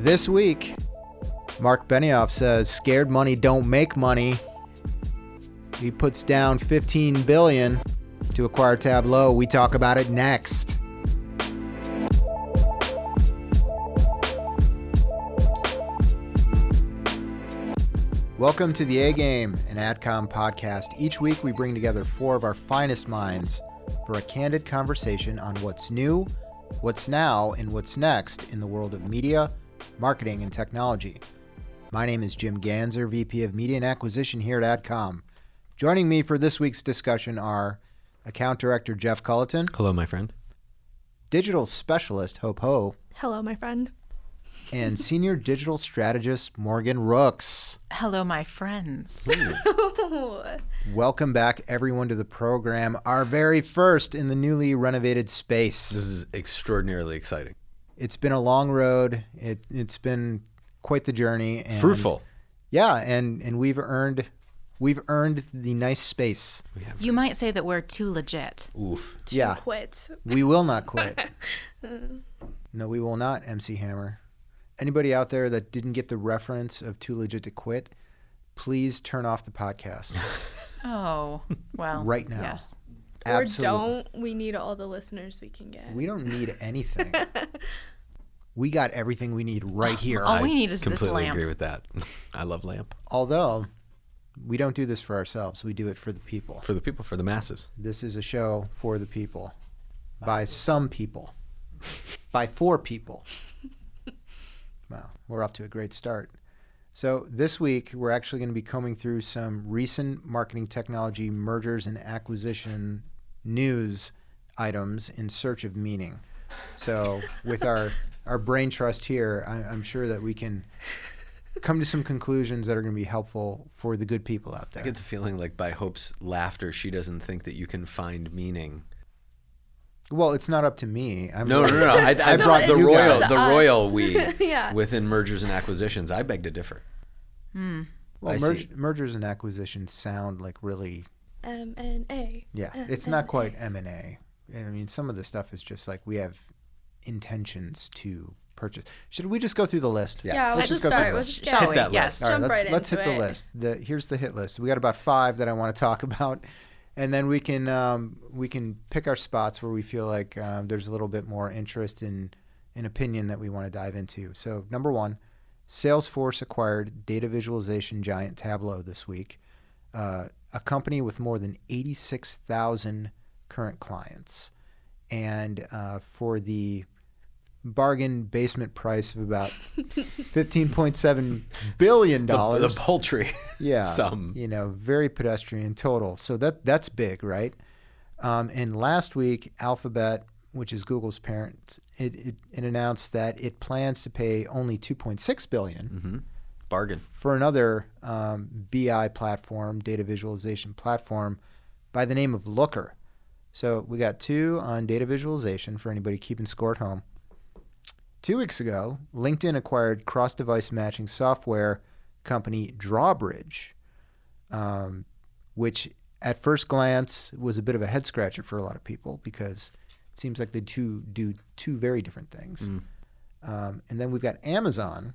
This week, Marc Benioff says scared money don't make money. He puts down 15 billion to acquire Tableau. We talk about it next. Welcome to the A Game, an AdCom podcast. Each week we bring together four of our finest minds for a candid conversation on what's new, what's now, and what's next in the world of media, marketing, and technology. My name is Jim Ganzer, VP of Media and Acquisition here at AdCom. Joining me for this week's discussion are Account Director Jeff Culleton, Hello, my friend. Digital Specialist Hope Ho, Hello, my friend. and Senior Digital Strategist Morgan Rooks. Hello, my friends. Welcome back, everyone, to the program, our very first in the newly renovated space. This is extraordinarily exciting. It's been a long road. It, it's been quite the journey. And Fruitful. Yeah, and, and we've earned we've earned the nice space. You might say that we're too legit. Oof. yeah, Quit. we will not quit. Mm. no, we will not, MC Hammer. Anybody out there that didn't get the reference of Too Legit to Quit, please turn off the podcast. Oh, well. Right now. Yes. Or don't. We need all the listeners we can get. We don't need anything. we got everything we need right here. All we need is this Completely lamp. agree with that. I love lamp Although we don't do this for ourselves, we do it for the people. for the people, for the masses. This is a show for the people, by some people, by four people. Wow, we're off to a great start. So, this week, we're actually going to be combing through some recent marketing technology mergers and acquisition news items in search of meaning. So, with our, our brain trust here, I, I'm sure that we can come to some conclusions that are going to be helpful for the good people out there. I get the feeling like by Hope's laughter, she doesn't think that you can find meaning. Well, it's not up to me. I'm No, no, no. no. I, I No, brought the royal, the us. royal we Yeah. within mergers and acquisitions. I beg to differ. Hmm. Well, I merg- mergers and acquisitions sound like really, M and A. yeah. Uh, It's not quite M and A. I mean, some of the stuff is just like we have intentions to purchase. Should we just go through the list? Yes. Yeah, Let's let's just just go through start. the Let's list. just Shall get we? Hit that Yes. list. All right, Jump let's right let's hit into the list. The here's the hit list. We got about five that I want to talk about, and then we can um, we can pick our spots where we feel like um, there's a little bit more interest in an opinion that we want to dive into. So number one, Salesforce acquired data visualization giant Tableau this week, uh, a company with more than 86,000 current clients, and uh, for the bargain basement price of about $15.7 billion the poultry. yeah, sum. You know, very pedestrian total. So that that's big, right? Um, and last week, Alphabet, which is Google's parent, it, it, it announced that it plans to pay only 2.6 billion hmm Bargain. for another um, BI platform, data visualization platform, by the name of Looker. So we got two on data visualization for anybody keeping score at home. Two weeks ago, LinkedIn acquired cross-device matching software company Drawbridge, um, which at first glance was a bit of a head scratcher for a lot of people because it seems like they two do two very different things. Mm. Um, and then we've got Amazon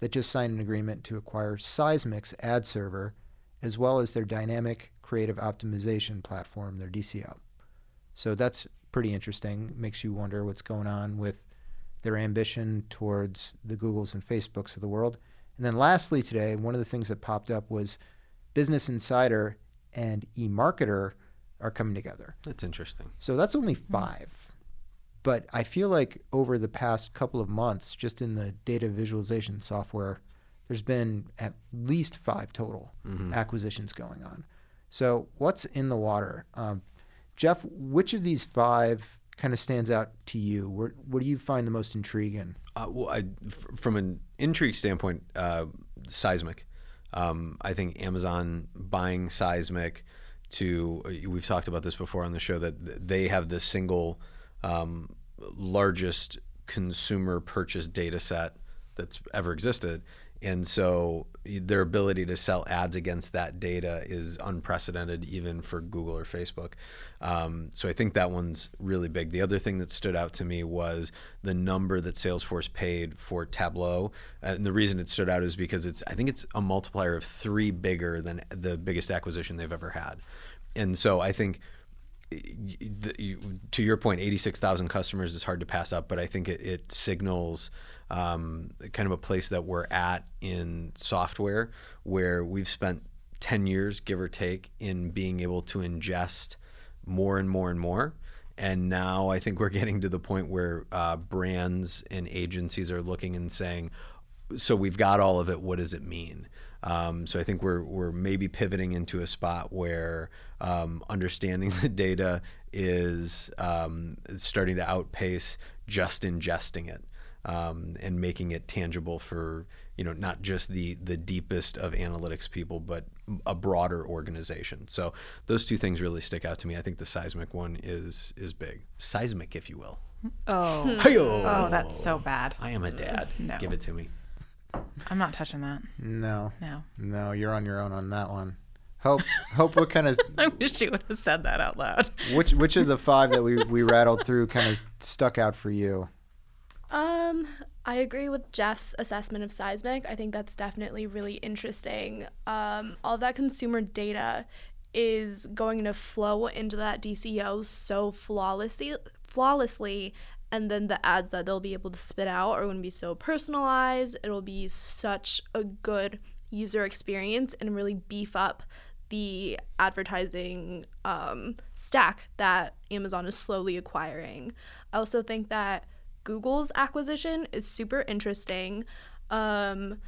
that just signed an agreement to acquire Sizmek's ad server, as well as their dynamic creative optimization platform, their DCO. So that's pretty interesting. Makes you wonder what's going on with their ambition towards the Googles and Facebooks of the world. And then lastly today, one of the things that popped up was Business Insider and eMarketer are coming together. That's interesting. So that's only five. But I feel like over the past couple of months, just in the data visualization software, there's been at least five total Mhm. acquisitions going on. So what's in the water? Um, Jeff, which of these five kind of stands out to you? What do you find the most intriguing? Uh, well, from an intrigue standpoint, uh, Sizmek. Um, I think Amazon buying Sizmek to uh, we've talked about this before on the show that they have the single um, largest consumer purchase data set that's ever existed, And so their ability to sell ads against that data is unprecedented, even for Google or Facebook. Um, so I think that one's really big. The other thing that stood out to me was the number that Salesforce paid for Tableau, and the reason it stood out is because it's I think it's a multiplier of three bigger than the biggest acquisition they've ever had, and so I think to your point, 86,000 customers is hard to pass up, but I think it, it signals um, kind of a place that we're at in software where we've spent 10 years, give or take, in being able to ingest more and more and more. And now I think we're getting to the point where uh, brands and agencies are looking and saying, so we've got all of it. What does it mean? Um, so I think we're we're maybe pivoting into a spot where um, understanding the data is um, starting to outpace just ingesting it um, and making it tangible for you know not just the the deepest of analytics people, but a broader organization. So those two things really stick out to me. I think the Sizmek one is is big, seismic, if you will. Oh. Hi-yo. Oh, that's so bad. I am a dad. No. Give it to me. I'm not touching that. No, No. no, you're on your own on that one. Hope, hope. What kind of I wish you would have said that out loud. which which of the five that we we rattled through kind of stuck out for you? Um, I agree with Jeff's assessment of Sizmek. I think that's definitely really interesting. Um, all of that consumer data is going to flow into that DCO so flawlessly, flawlessly, and then the ads that they'll be able to spit out are going to be so personalized. It'll be such a good user experience and really beef up the advertising um, stack that Amazon is slowly acquiring. I also think that Google's acquisition is super interesting. Um,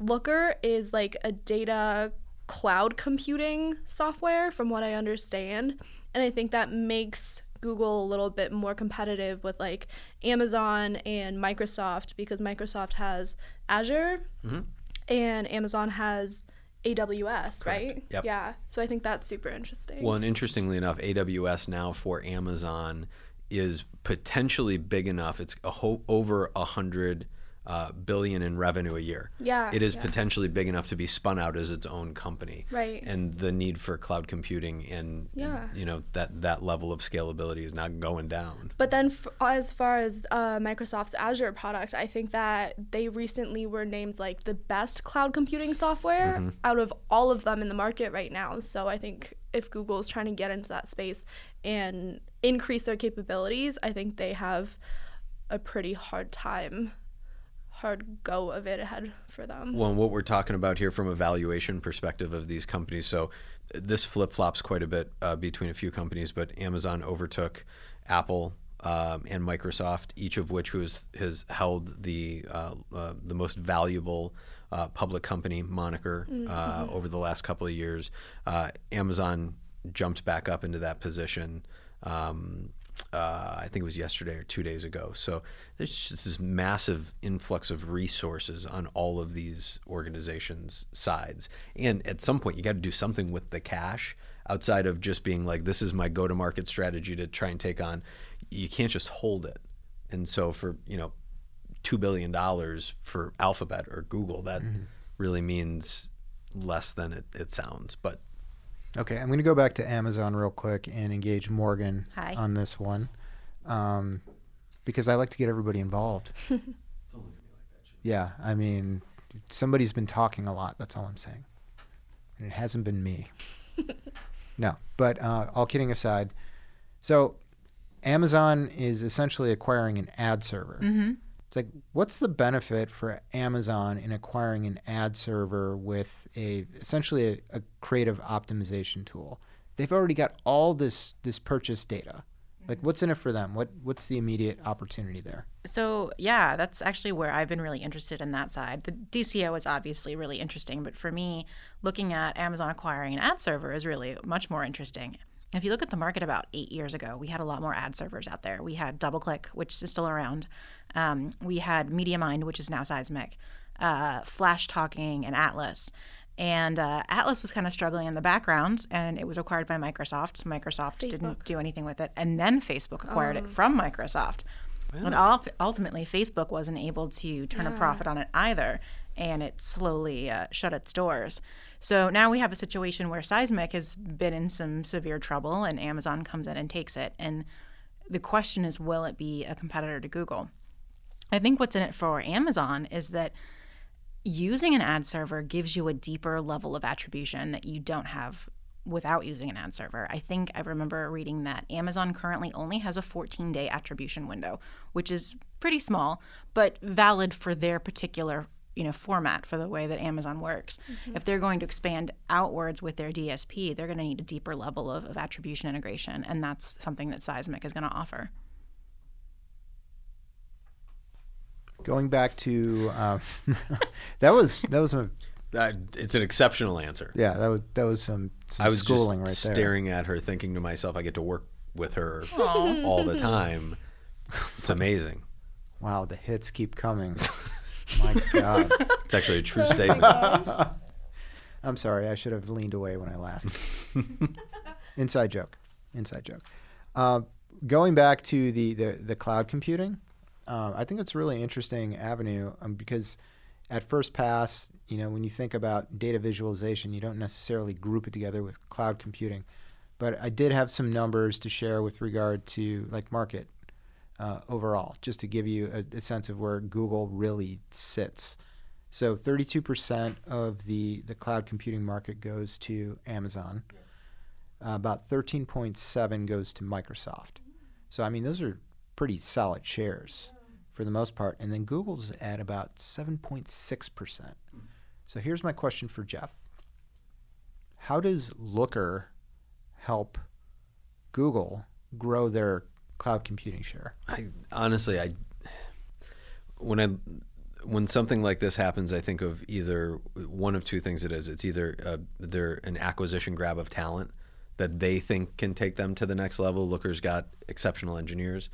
Looker is like a data cloud computing software, from what I understand. And I think that makes Google a little bit more competitive with like Amazon and Microsoft because Microsoft has Azure mm-hmm. and Amazon has AWS, right? Yep. Yeah. So I think that's super interesting. Well, and interestingly enough, AWS now for Amazon is potentially big enough. It's a ho- over a hundred uh, billion in revenue a year. Yeah, it is yeah. potentially big enough to be spun out as its own company. Right. And the need for cloud computing and Yeah. you know that that level of scalability is not going down. But then, f- as far as uh, Microsoft's Azure product, I think that they recently were named like the best cloud computing software out of all of them in the market right now. So I think if Google is trying to get into that space and increase their capabilities, I think they have a pretty hard time, hard go of it ahead for them. Well, and what we're talking about here from a valuation perspective of these companies, so this flip flops quite a bit uh, between a few companies, but Amazon overtook Apple um, and Microsoft, each of which was, has held the uh, uh, the most valuable uh, public company moniker uh, over the last couple of years. Uh, Amazon jumped back up into that position. Um, uh, I think it was yesterday or two days ago. So there's just this massive influx of resources on all of these organizations' sides. And at some point, you got to do something with the cash outside of just being like, this is my go to market strategy to try and take on. You can't just hold it. And so for, you know, $2 billion for Alphabet or Google, that really means less than it, it sounds. But Okay, I'm going to go back to Amazon real quick and engage Morgan Hi. on this one um, because I like to get everybody involved. yeah, I mean, somebody's been talking a lot. That's all I'm saying. And it hasn't been me. no, but uh, all kidding aside, so Amazon is essentially acquiring an ad server. It's like, what's the benefit for Amazon in acquiring an ad server with a essentially a, a creative optimization tool? They've already got all this this purchase data. Like, mm-hmm. what's in it for them? What what's the immediate opportunity there? So, yeah, that's actually where I've been really interested in that side. The DCO is obviously really interesting, but for me, looking at Amazon acquiring an ad server is really much more interesting. If you look at the market about eight years ago, we had a lot more ad servers out there. We had DoubleClick, which is still around. Um, we had MediaMind, which is now Sizmek, uh, Flashtalking, and Atlas. And uh, Atlas was kind of struggling in the background, and it was acquired by Microsoft. Microsoft didn't do anything with it, and then Facebook acquired it from Microsoft. But ul- ultimately, Facebook wasn't able to turn a profit on it either, and it slowly uh, shut its doors. So now we have a situation where Sizmek has been in some severe trouble, and Amazon comes in and takes it. And the question is, will it be a competitor to Google? I think what's in it for Amazon is that using an ad server gives you a deeper level of attribution that you don't have without using an ad server. I think I remember reading that Amazon currently only has a 14 day attribution window, which is pretty small, but valid for their particular you know format for the way that Amazon works. If they're going to expand outwards with their DSP, they're going to need a deeper level of, of attribution integration, and that's something that Sizmek is going to offer. Going back to um, that was that was a Uh, it's an exceptional answer. yeah that was that was some, some I was schooling just right there. staring at her, thinking to myself, I get to work with her all the time. It's amazing. Wow, the hits keep coming. My God. It's actually a true statement. I'm sorry. I should have leaned away when I laughed. Inside joke. Inside joke. Uh, going back to the, the, the cloud computing, uh, I think it's a really interesting avenue um, because at first pass, you know, when you think about data visualization, you don't necessarily group it together with cloud computing. But I did have some numbers to share with regard to like market uh, overall, just to give you a, a sense of where Google really sits. So 32% of the, the cloud computing market goes to Amazon. Uh, about 13.7 goes to Microsoft. So I mean, those are pretty solid shares for the most part. And then Google's at about 7.6%. So here's my question for Jeff. How does Looker help Google grow their cloud computing share? I honestly, I when I when something like this happens, I think of either one of two things. It is. It's either uh, they're an acquisition grab of talent that they think can take them to the next level. Looker's got exceptional engineers,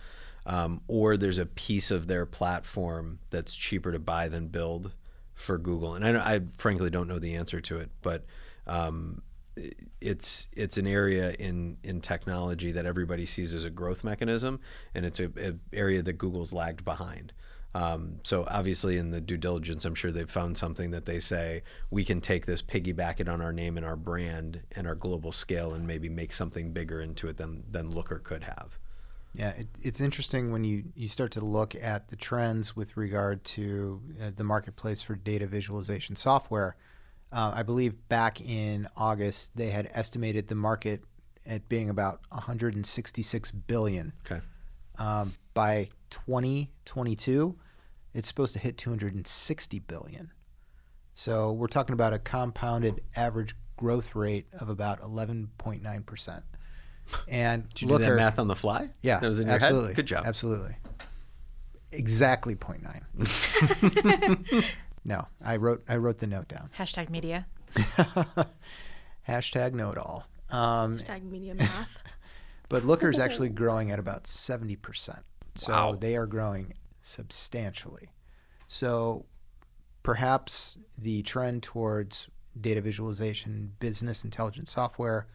um, or there's a piece of their platform that's cheaper to buy than build for Google. And I, I frankly don't know the answer to it, but um, it's it's an area in in technology that everybody sees as a growth mechanism, and it's a, a area that Google's lagged behind. Um, so obviously, in the due diligence, I'm sure they've found something that they say we can take this, piggyback it on our name and our brand and our global scale, and maybe make something bigger into it than than Looker could have. Yeah, it, it's interesting when you, you start to look at the trends with regard to uh, the marketplace for data visualization software. Uh, I believe back in August they had estimated the market at being about 166 billion. Okay. Um, by 2022, it's supposed to hit 260 billion. So we're talking about a compounded average growth rate of about 11.9 percent. And Did you do that math on the fly? yeah, that was in your absolutely. head. Good job. Absolutely. Exactly 0.9. no, I wrote I wrote the note down. Hashtag media. Hashtag know it all. Um, Hashtag media math. but Looker's actually growing at about 70%. So Wow. they are growing substantially. So perhaps the trend towards data visualization, business intelligence software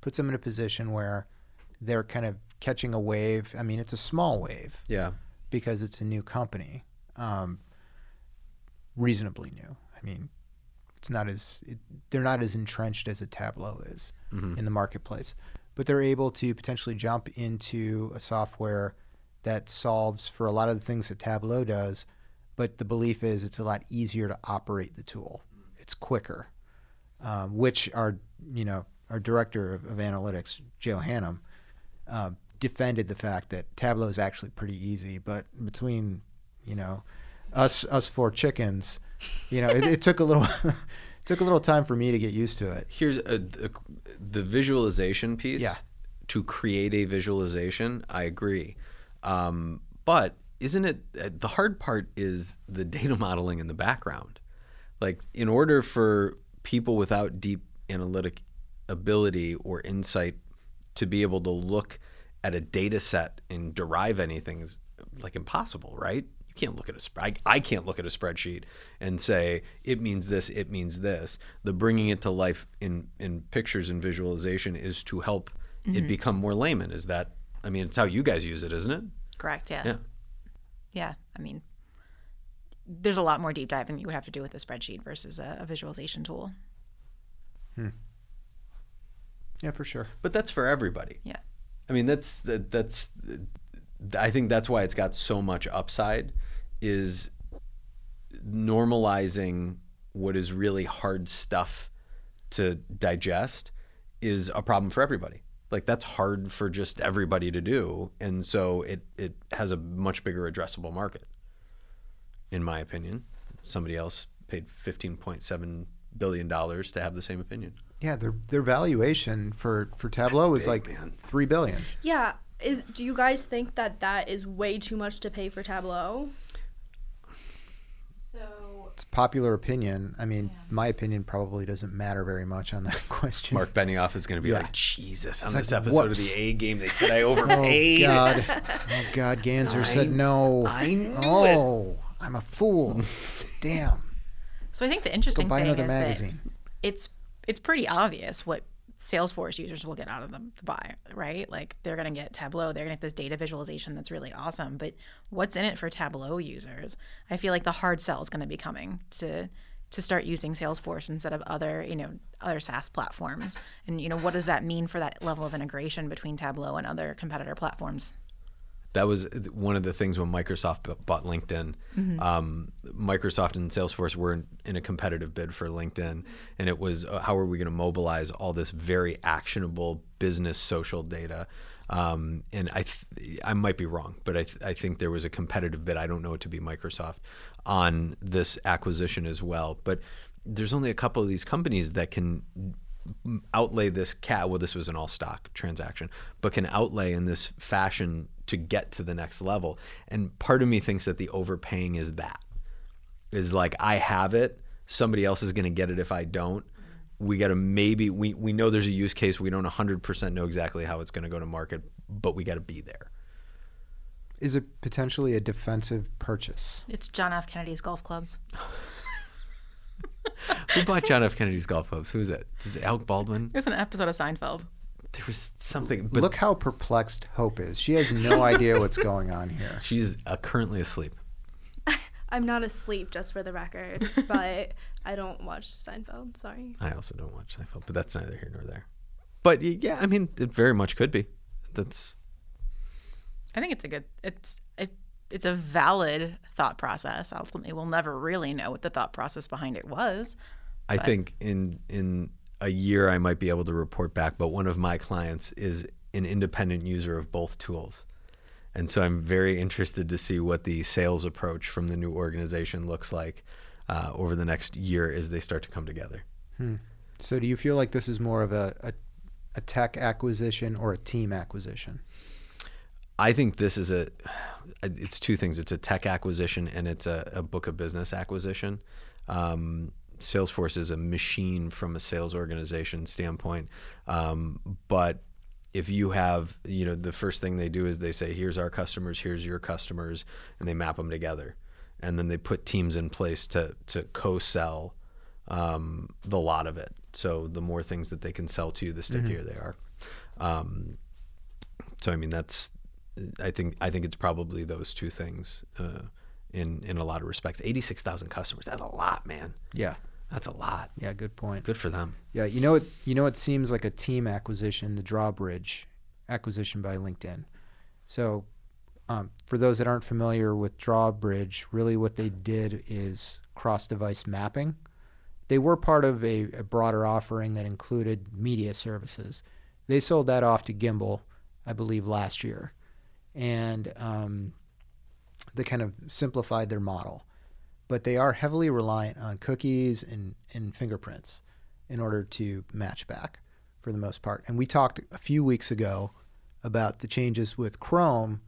puts them in a position where they're kind of catching a wave. I mean, it's a small wave Yeah. because it's a new company, um, reasonably new. I mean, it's not as it, they're not as entrenched as a Tableau is in the marketplace, but they're able to potentially jump into a software that solves for a lot of the things that Tableau does. But the belief is it's a lot easier to operate the tool. It's quicker, um, which our you know our director of, of analytics, Joe Hannum, uh, defended the fact that Tableau is actually pretty easy, but between you know us us four chickens, you know, it, it took a little took a little time for me to get used to it. Here's a, the, the visualization piece. Yeah. To create a visualization, I agree. Um, but isn't it uh, the hard part is the data modeling in the background? Like, in order for people without deep analytic ability or insight to be able to look at a data set and derive anything is like impossible, right? You can't look at a sp- I, I can't look at a spreadsheet and say it means this, it means this. The bringing it to life in in pictures and visualization is to help it become more layman. Is that? I mean, it's how you guys use it, isn't it? Correct. Yeah. Yeah. Yeah, I mean, there's a lot more deep diving you would have to do with a spreadsheet versus a, a visualization tool. Hmm. Yeah, for sure. But that's for everybody. Yeah. I mean, that's that, that's. I think that's why it's got so much upside, is normalizing what is really hard stuff to digest is a problem for everybody. Like that's hard for just everybody to do, and so it it has a much bigger addressable market. In my opinion, somebody else paid fifteen point seven billion dollars to have the same opinion. Yeah, their their valuation for for Tableau is big, like man. three billion. Yeah. Is do you guys think that that is way too much to pay for Tableau? So It's popular opinion. I mean, my opinion probably doesn't matter very much on that question. Marc Benioff is going to be Yeah. like, Jesus, on like, this episode whoops. of the A game, they said I oh, overpaid. Oh. God! Oh God! Ganzer said no. I knew it. oh, I'm a fool. Damn. So I think the Go interesting buy thing another is magazine. that it's it's pretty obvious what Salesforce users will get out of the, the buy, right? Like they're going to get Tableau, they're going to get this data visualization that's really awesome. But what's in it for Tableau users? I feel like the hard sell is going to be coming to to start using Salesforce instead of other, you know, other SaaS platforms. And you know, what does that mean for that level of integration between Tableau and other competitor platforms? That was one of the things when Microsoft bought LinkedIn. Um, Microsoft and Salesforce were in, in a competitive bid for LinkedIn, and it was uh, how are we going to mobilize all this very actionable business social data. Um, and I, th- I might be wrong, but I, th- I think there was a competitive bid. I don't know it to be Microsoft on this acquisition as well. But there's only a couple of these companies that can outlay this cat well this was an all stock transaction but can outlay in this fashion to get to the next level and part of me thinks that the overpaying is that is like i have it somebody else is going to get it if i don't we got to maybe we, we know there's a use case we don't 100% know exactly how it's going to go to market but we got to be there Is it potentially a defensive purchase? It's John F. Kennedy's golf clubs. who bought john f kennedy's golf clubs who's it is it alec baldwin It's an episode of Seinfeld. there was something but Look how perplexed Hope is. She has no idea what's going on here. she's uh, currently asleep I'm not asleep, just for the record, but I don't watch Seinfeld. Sorry. I also don't watch Seinfeld, but that's neither here nor there. But y- yeah, I mean, it very much could be. That's I think it's a good it's it, it's a valid thought process. Ultimately, we'll never really know what the thought process behind it was. I think in in a year I might be able to report back. But one of my clients is an independent user of both tools, and so I'm very interested to see what the sales approach from the new organization looks like uh, over the next year as they start to come together. So, do you feel like this is more of a, a, a tech acquisition or a team acquisition? I think this is a it's two things. It's a tech acquisition and it's a, a book of business acquisition. Um, Salesforce is a machine from a sales organization standpoint, um, but if you have, you know, the first thing they do is they say, "Here's our customers, here's your customers," and they map them together, and then they put teams in place to to co-sell um, the lot of it. So the more things that they can sell to you, the stickier they are. Um, so I mean, that's I think I think it's probably those two things uh, in in a lot of respects. Eighty six thousand customers. That's a lot, man. Yeah. That's a lot. Yeah, good point. Good for them. Yeah, you know what? You know what seems like a team acquisition, the Drawbridge acquisition by LinkedIn. So, um, for those that aren't familiar with Drawbridge, really what they did is cross-device mapping. They were part of a, a broader offering that included media services. They sold that off to Gimbal, I believe, last year, and um, they kind of simplified their model. But they are heavily reliant on cookies and, and fingerprints in order to match back for the most part. And we talked a few weeks ago about the changes with Chrome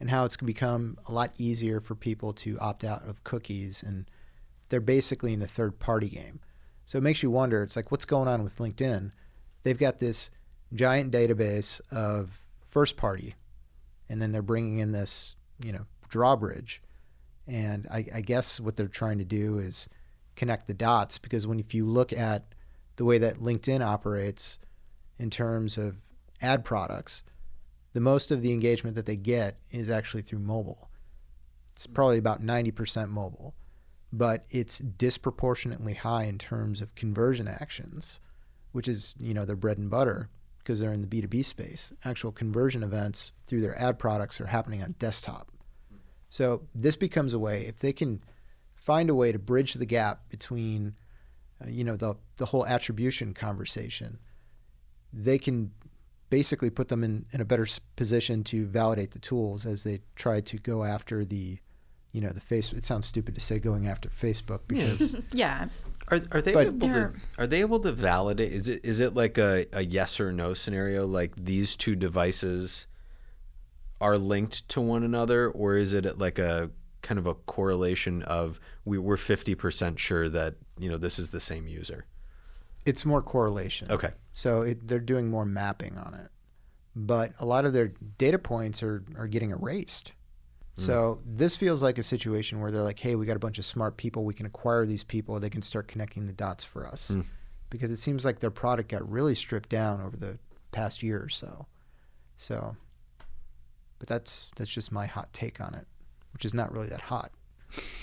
and how it's become a lot easier for people to opt out of cookies and they're basically in the third party game. So it makes you wonder it's like what's going on with LinkedIn? They've got this giant database of first party and then they're bringing in this, you know, drawbridge. And I, I guess what they're trying to do is connect the dots because when if you look at the way that LinkedIn operates in terms of ad products, the most of the engagement that they get is actually through mobile. It's probably about 90% mobile, but it's disproportionately high in terms of conversion actions, which is, you know, their bread and butter because they're in the B2B space. Actual conversion events through their ad products are happening on desktop. So this becomes a way if they can find a way to bridge the gap between uh, you know the the whole attribution conversation they can basically put them in, in a better position to validate the tools as they try to go after the you know the face it sounds stupid to say going after facebook because yeah are, are they able to are they able to validate is it is it like a, a yes or no scenario? Like these two devices are linked to one another or is it like a kind of a correlation of we, we're 50% sure that you know this is the same user? It's more correlation. Okay. So it, they're doing more mapping on it. But a lot of their data points are, are getting erased so this feels like a situation where they're like, "Hey, we got a bunch of smart people. We can acquire these people. They can start connecting the dots for us." Mm. Because it seems like their product got really stripped down over the past year or so. So, but that's that's just my hot take on it, which is not really that hot.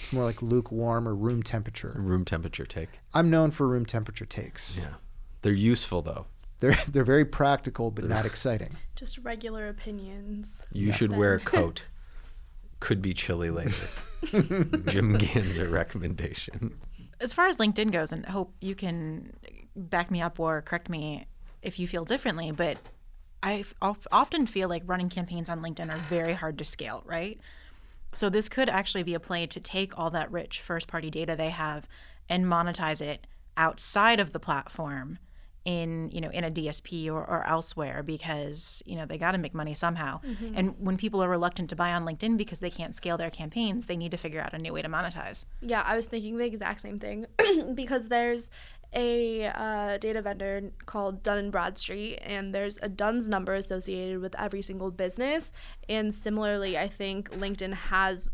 It's more like lukewarm or room temperature. room temperature take I'm known for room temperature takes. yeah they're useful though They're they're very practical but not exciting. Just regular opinions. you should wear a coat could be chilly later jim ganzer recommendation as far as LinkedIn goes, and hope you can back me up or correct me if you feel differently, but I often feel like running campaigns on LinkedIn are very hard to scale, right? So this could actually be a play to take all that rich first party data they have and monetize it outside of the platform in you know in a DSP or, or elsewhere because you know they got to make money somehow. And when people are reluctant to buy on LinkedIn because they can't scale their campaigns they need to figure out a new way to monetize. Yeah, I was thinking the exact same thing because there's a uh, data vendor called Dun and Bradstreet, and there's a Duns number associated with every single business. And similarly, I think LinkedIn has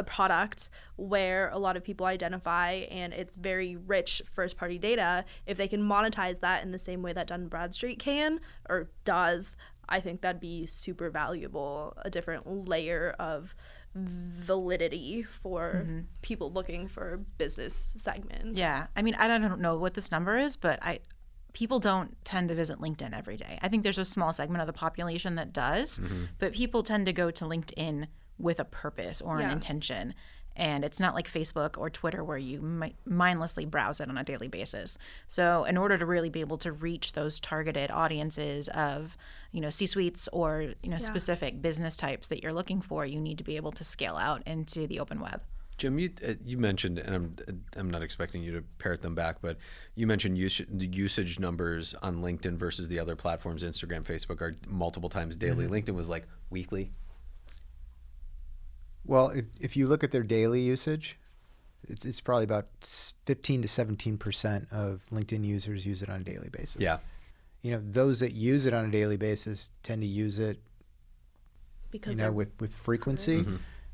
a product where a lot of people identify and it's very rich first party data if they can monetize that in the same way that Dun and Bradstreet can or does I think that'd be super valuable a different layer of validity for mm-hmm. people looking for business segments. Yeah, I mean, I don't know what this number is, but I people don't tend to visit LinkedIn every day. I think there's a small segment of the population that does, mm-hmm. but people tend to go to LinkedIn with a purpose or an Yeah. intention. And it's not like Facebook or Twitter where you mi- mindlessly browse it on a daily basis. So, in order to really be able to reach those targeted audiences of, you know, C-suites or you know specific business types that you're looking for, you need to be able to scale out into the open web. Jim, you uh, you mentioned, and I'm I'm not expecting you to parrot them back, but you mentioned us- the usage numbers on LinkedIn versus the other platforms, Instagram, Facebook, are multiple times daily. LinkedIn was like weekly. Well, if, if you look at their daily usage, it's, it's probably about 15 to 17 percent of LinkedIn users use it on a daily basis. Yeah. You know, those that use it on a daily basis tend to use it, because you know, with, with frequency.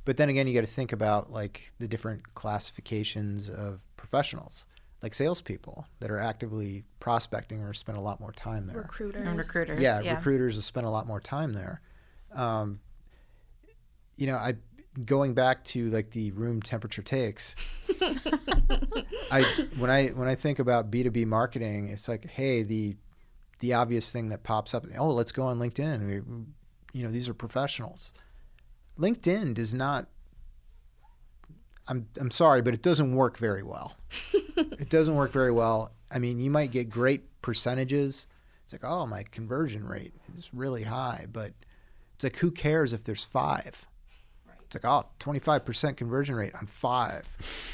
But then again, you got to think about like the different classifications of professionals, like salespeople that are actively prospecting or spend a lot more time there. recruiters And recruiters. yeah, recruiters will spend a lot more time there. Um, you know, I going back to like the room temperature takes. I when I when I think about B two B marketing, it's like, hey, the the obvious thing that pops up. Oh, let's go on LinkedIn. We, you know, these are professionals. LinkedIn does not. I'm I'm sorry, but it doesn't work very well. it doesn't work very well. I mean, you might get great percentages. It's like, oh, my conversion rate is really high, but it's like, who cares if there's five? It's like, oh, 25% conversion rate on five.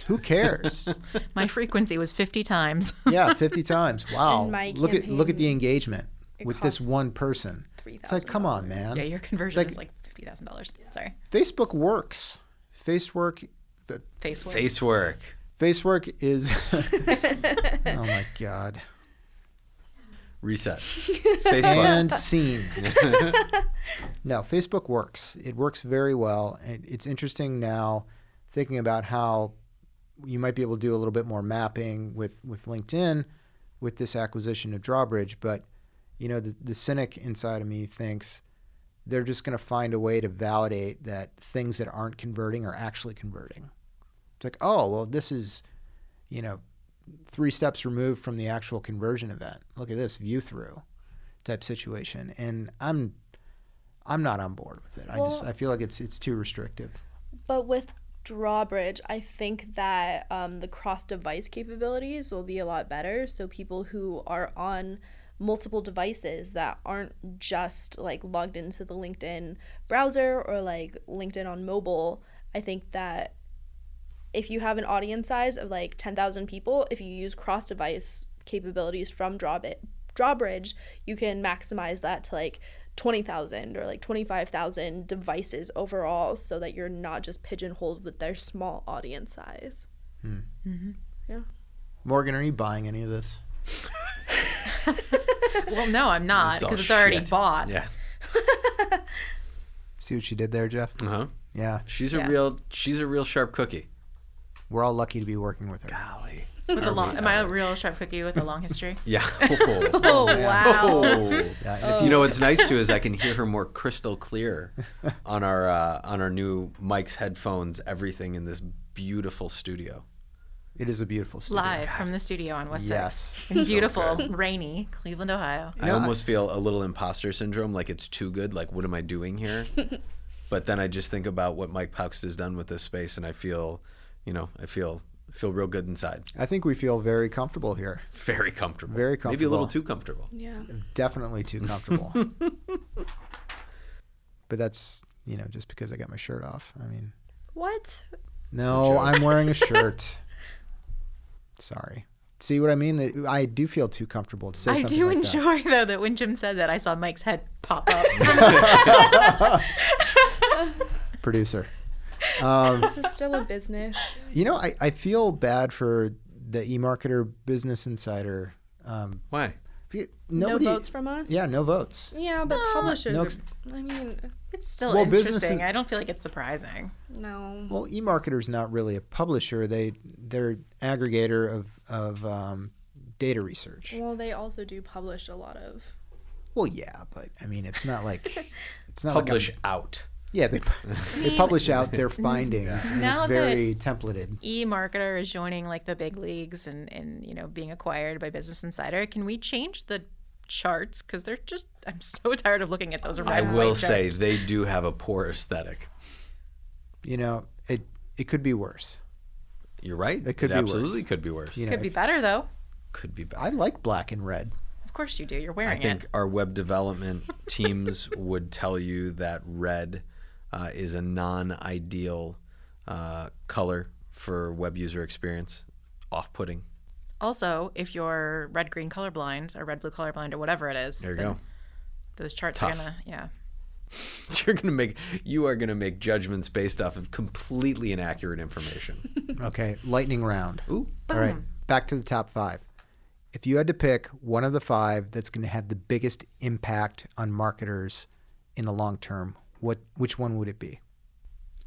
Who cares? My frequency was 50 times. yeah, 50 times. Wow. Look at look at the engagement with this one person. It's like, come on, man. yeah, your conversion like- is like $50,000. Sorry. Facebook works. Facebook, the Facebook. Face work. Facebook is. oh my God. Reset. Facebook. And scene. no, Facebook works. It works very well. And it's interesting now thinking about how you might be able to do a little bit more mapping with, with LinkedIn with this acquisition of Drawbridge. But, you know, the, the cynic inside of me thinks they're just going to find a way to validate that things that aren't converting are actually converting. It's like, oh, well, this is, you know, three steps removed from the actual conversion event. Look at this view through type situation, and I'm I'm not on board with it. I just I feel like it's it's too restrictive. But with Drawbridge, I think that um, the cross device capabilities will be a lot better. So people who are on multiple devices that aren't just like logged into the LinkedIn browser or like LinkedIn on mobile, I think that if you have an audience size of like 10,000 people, if you use cross device capabilities from Drawbit, Drawbridge, you can maximize that to like 20,000 or like 25,000 devices overall so that you're not just pigeonholed with their small audience size. Yeah. Morgan, are you buying any of this? Well, no, I'm not because it's already shit. bought. Yeah. See what she did there, Jeff? Uh huh. Yeah, She's a Yeah. real. She's a real sharp cookie. We're all lucky to be working with her. Golly. With a long, am I a real sharp cookie with a long history? Yeah. Oh, wow. Oh. Yeah, and if You know what's nice too is I can hear her more crystal clear on our uh, on our new mics headphones. Everything in this beautiful studio. It is a beautiful studio. Live from the studio on West Yes. Six in beautiful, good. rainy Cleveland, Ohio. I almost feel a little imposter syndrome, like it's too good. Like, what am I doing here? but then I just think about what Mike Paukst has done with this space, and I feel, you know, I feel I feel real good inside. I think we feel very comfortable here. Very comfortable. Very comfortable. Maybe a little too comfortable. Yeah. Definitely too comfortable. but that's, you know, just because I got my shirt off. I mean, What? no. I'm wearing a shirt. Sorry. See what I mean? I do feel too comfortable to say I something do like that. enjoy though that when Jim said that, I saw Mike's head pop up. Producer. Um, This is still a business. you know, I, I feel bad for the eMarketer Business Insider. Um, Why? nobody, no votes from us? Yeah, no votes. Yeah, but publishers. no are- I mean, it's still Well, business interesting. and- I don't feel like it's surprising. no. Well, eMarketer's not really a publisher. They they're aggregator of of um, data research. Well, they also do publish a lot of. Well, yeah, but I mean, it's not like it's not Publish Like out. A, yeah, they they publish out their findings, and Now it's very templated. E-marketer is joining like the big leagues and and you know being acquired by Business Insider. Can we change the charts because they're just I'm so tired of looking at those red I will white say charts. they do have a poor aesthetic. You know, it it could be worse. You're right. It could be worse. absolutely could be worse. You know, could be if- better though. Could be better. I like black and red. Of course you do. You're wearing it. I think it. our web development teams would tell you that red uh, is a non-ideal uh, color for web user experience, off-putting. Also, if you're red green colorblind or red blue colorblind or whatever it is, There you go. Those charts Tough. are gonna yeah. You're gonna make you are gonna make judgments based off of completely inaccurate information. Okay, lightning round. Ooh, All right, back to the top five. If you had to pick one of the five that's going to have the biggest impact on marketers in the long term, what which one would it be?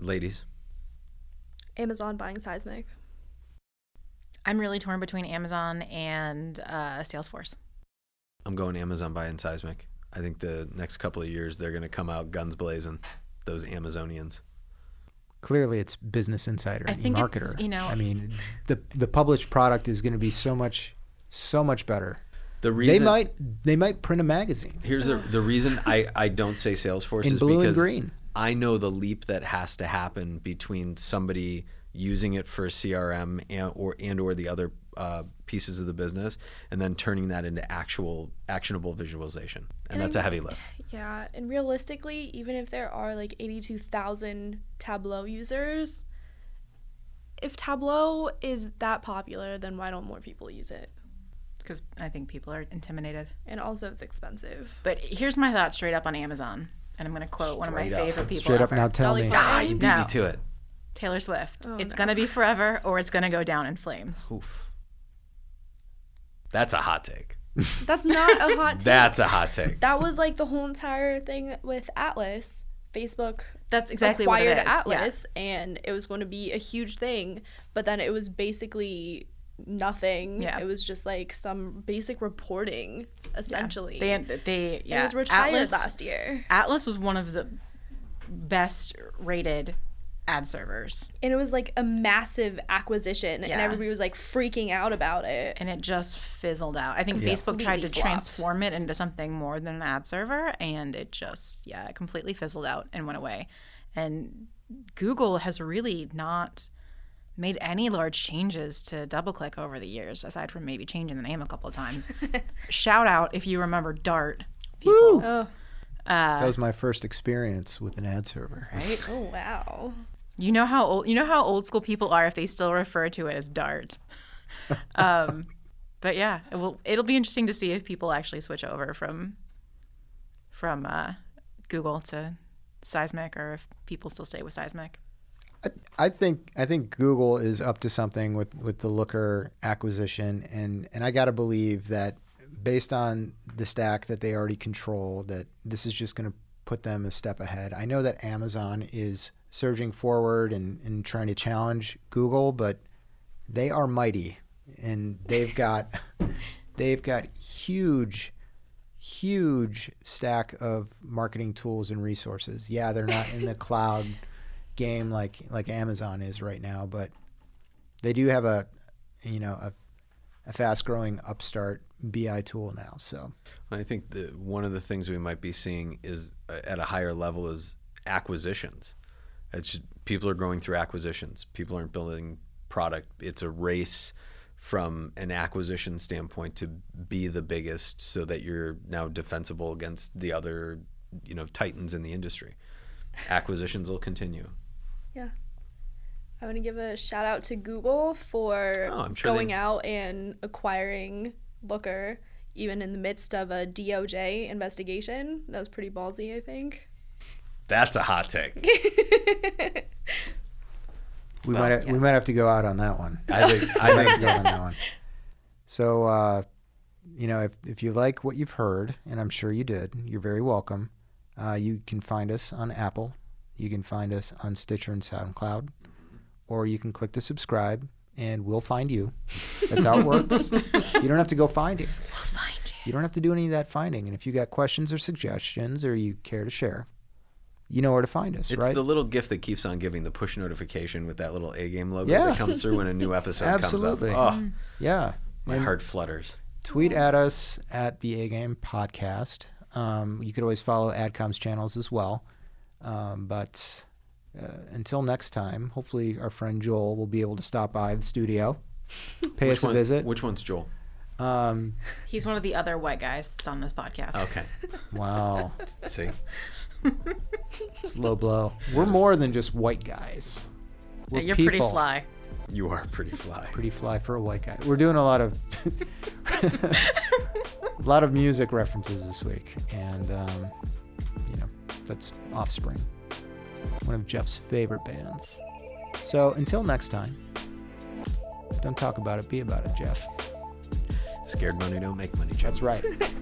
ladies, Amazon buying Sizmek. I'm really torn between Amazon and uh, Salesforce. I'm going Amazon buying Sizmek. I think the next couple of years they're gonna come out guns blazing. Those Amazonians. Clearly, it's Business Insider I and think it's, you know- I mean, the the published product is going to be so much so much better. The reason they might they might print a magazine Here's the the reason I, I don't say Salesforce in is blue and green. I know the leap that has to happen between somebody using it for CRM and or and or the other uh, pieces of the business, and then turning that into actual actionable visualization, and, And that's a heavy lift. Yeah, and realistically, even if there are like 82,000 Tableau users, if Tableau is that popular, then why don't more people use it? Because I think people are intimidated. And also, it's expensive. But here's my thought straight up on Amazon. And I'm going to quote one of my up. favorite people Straight up ever. now, tell Dolly me. Ah, you beat No. me to it. Taylor Swift. Oh, it's no. going to be forever or it's going to go down in flames. Oof. That's a hot take. That's not a hot take. That's a hot take. that was like the whole entire thing with Atlas. Facebook That's exactly what acquired it is. Yeah. Atlas, and it was going to be a huge thing. But then it was basically nothing. Yeah. It was just like some basic reporting, essentially. They they It yeah. was retired Atlas, last year. Atlas was one of the best rated ad servers, And it was like a massive acquisition, and everybody was like freaking out about it. and it just fizzled out. I think Facebook tried to flopped. transform it into something more than an ad server, and it just yeah, it completely fizzled out and went away. And Google has really not made any large changes to DoubleClick over the years, aside from maybe changing the name a couple of times. Shout out if you remember Dart. People, Oh, that was my first experience with an ad server. right? oh wow. You know how old you know how old school people are if they still refer to it as Dart. um, but yeah, it will. It'll be interesting to see if people actually switch over from from uh, Google to Sizmek, or if people still stay with Sizmek. I think I think Google is up to something with, with the Looker acquisition, and and I got to believe that based on the stack that they already control, that this is just going to put them a step ahead. I know that Amazon is surging forward and, and trying to challenge Google, but they are mighty, and they've got they've got huge huge stack of marketing tools and resources. Yeah, they're not in the cloud game like like Amazon is right now, but they do have a you know a, a fast growing upstart BI tool now. So I think one of the things we might be seeing is uh, at a higher level is acquisitions. It's just, people are going through acquisitions. People aren't building product. It's a race from an acquisition standpoint to be the biggest, so that you're now defensible against the other, you know, titans in the industry. Acquisitions will continue. Yeah. I want to give a shout out to Google for Oh, I'm sure going they- out and acquiring Looker, even in the midst of a DOJ investigation. That was pretty ballsy, I think. That's a hot take. we Well, might have, we might have to go out on that one. I think. I I might have to go on that one. So uh, you know if if you like what you've heard, and I'm sure you did, you're very welcome. Uh, you can find us on Apple. You can find us on Stitcher and SoundCloud, or you can click to subscribe, and we'll find you. That's how it works. you don't have to go find it. We'll find you. You don't have to do any of that finding. And if you got questions or suggestions, or you care to share, you know where to find us, It's right? the little gift that keeps on giving the push notification with that little A game logo Yeah. that comes through when a new episode Absolutely. comes up. Oh, yeah. my And- heart flutters. tweet at us at the A Game Podcast. Um, you could always follow Adcom's channels as well. Um, but uh, until next time, hopefully our friend Joel will be able to stop by the studio, pay Which us a visit. Which one's Joel? Um, He's one of the other white guys that's on this podcast. Okay. wow, Let's See, it's low blow. We're more than just white guys. We're You're pretty fly. you are pretty fly. Pretty fly for a white guy. We're doing a lot of a lot of music references this week, and um, you know that's Offspring, one of Jeff's favorite bands. So until next time, don't talk about it, be about it, Jeff. Scared money don't make money. Jeff. That's right.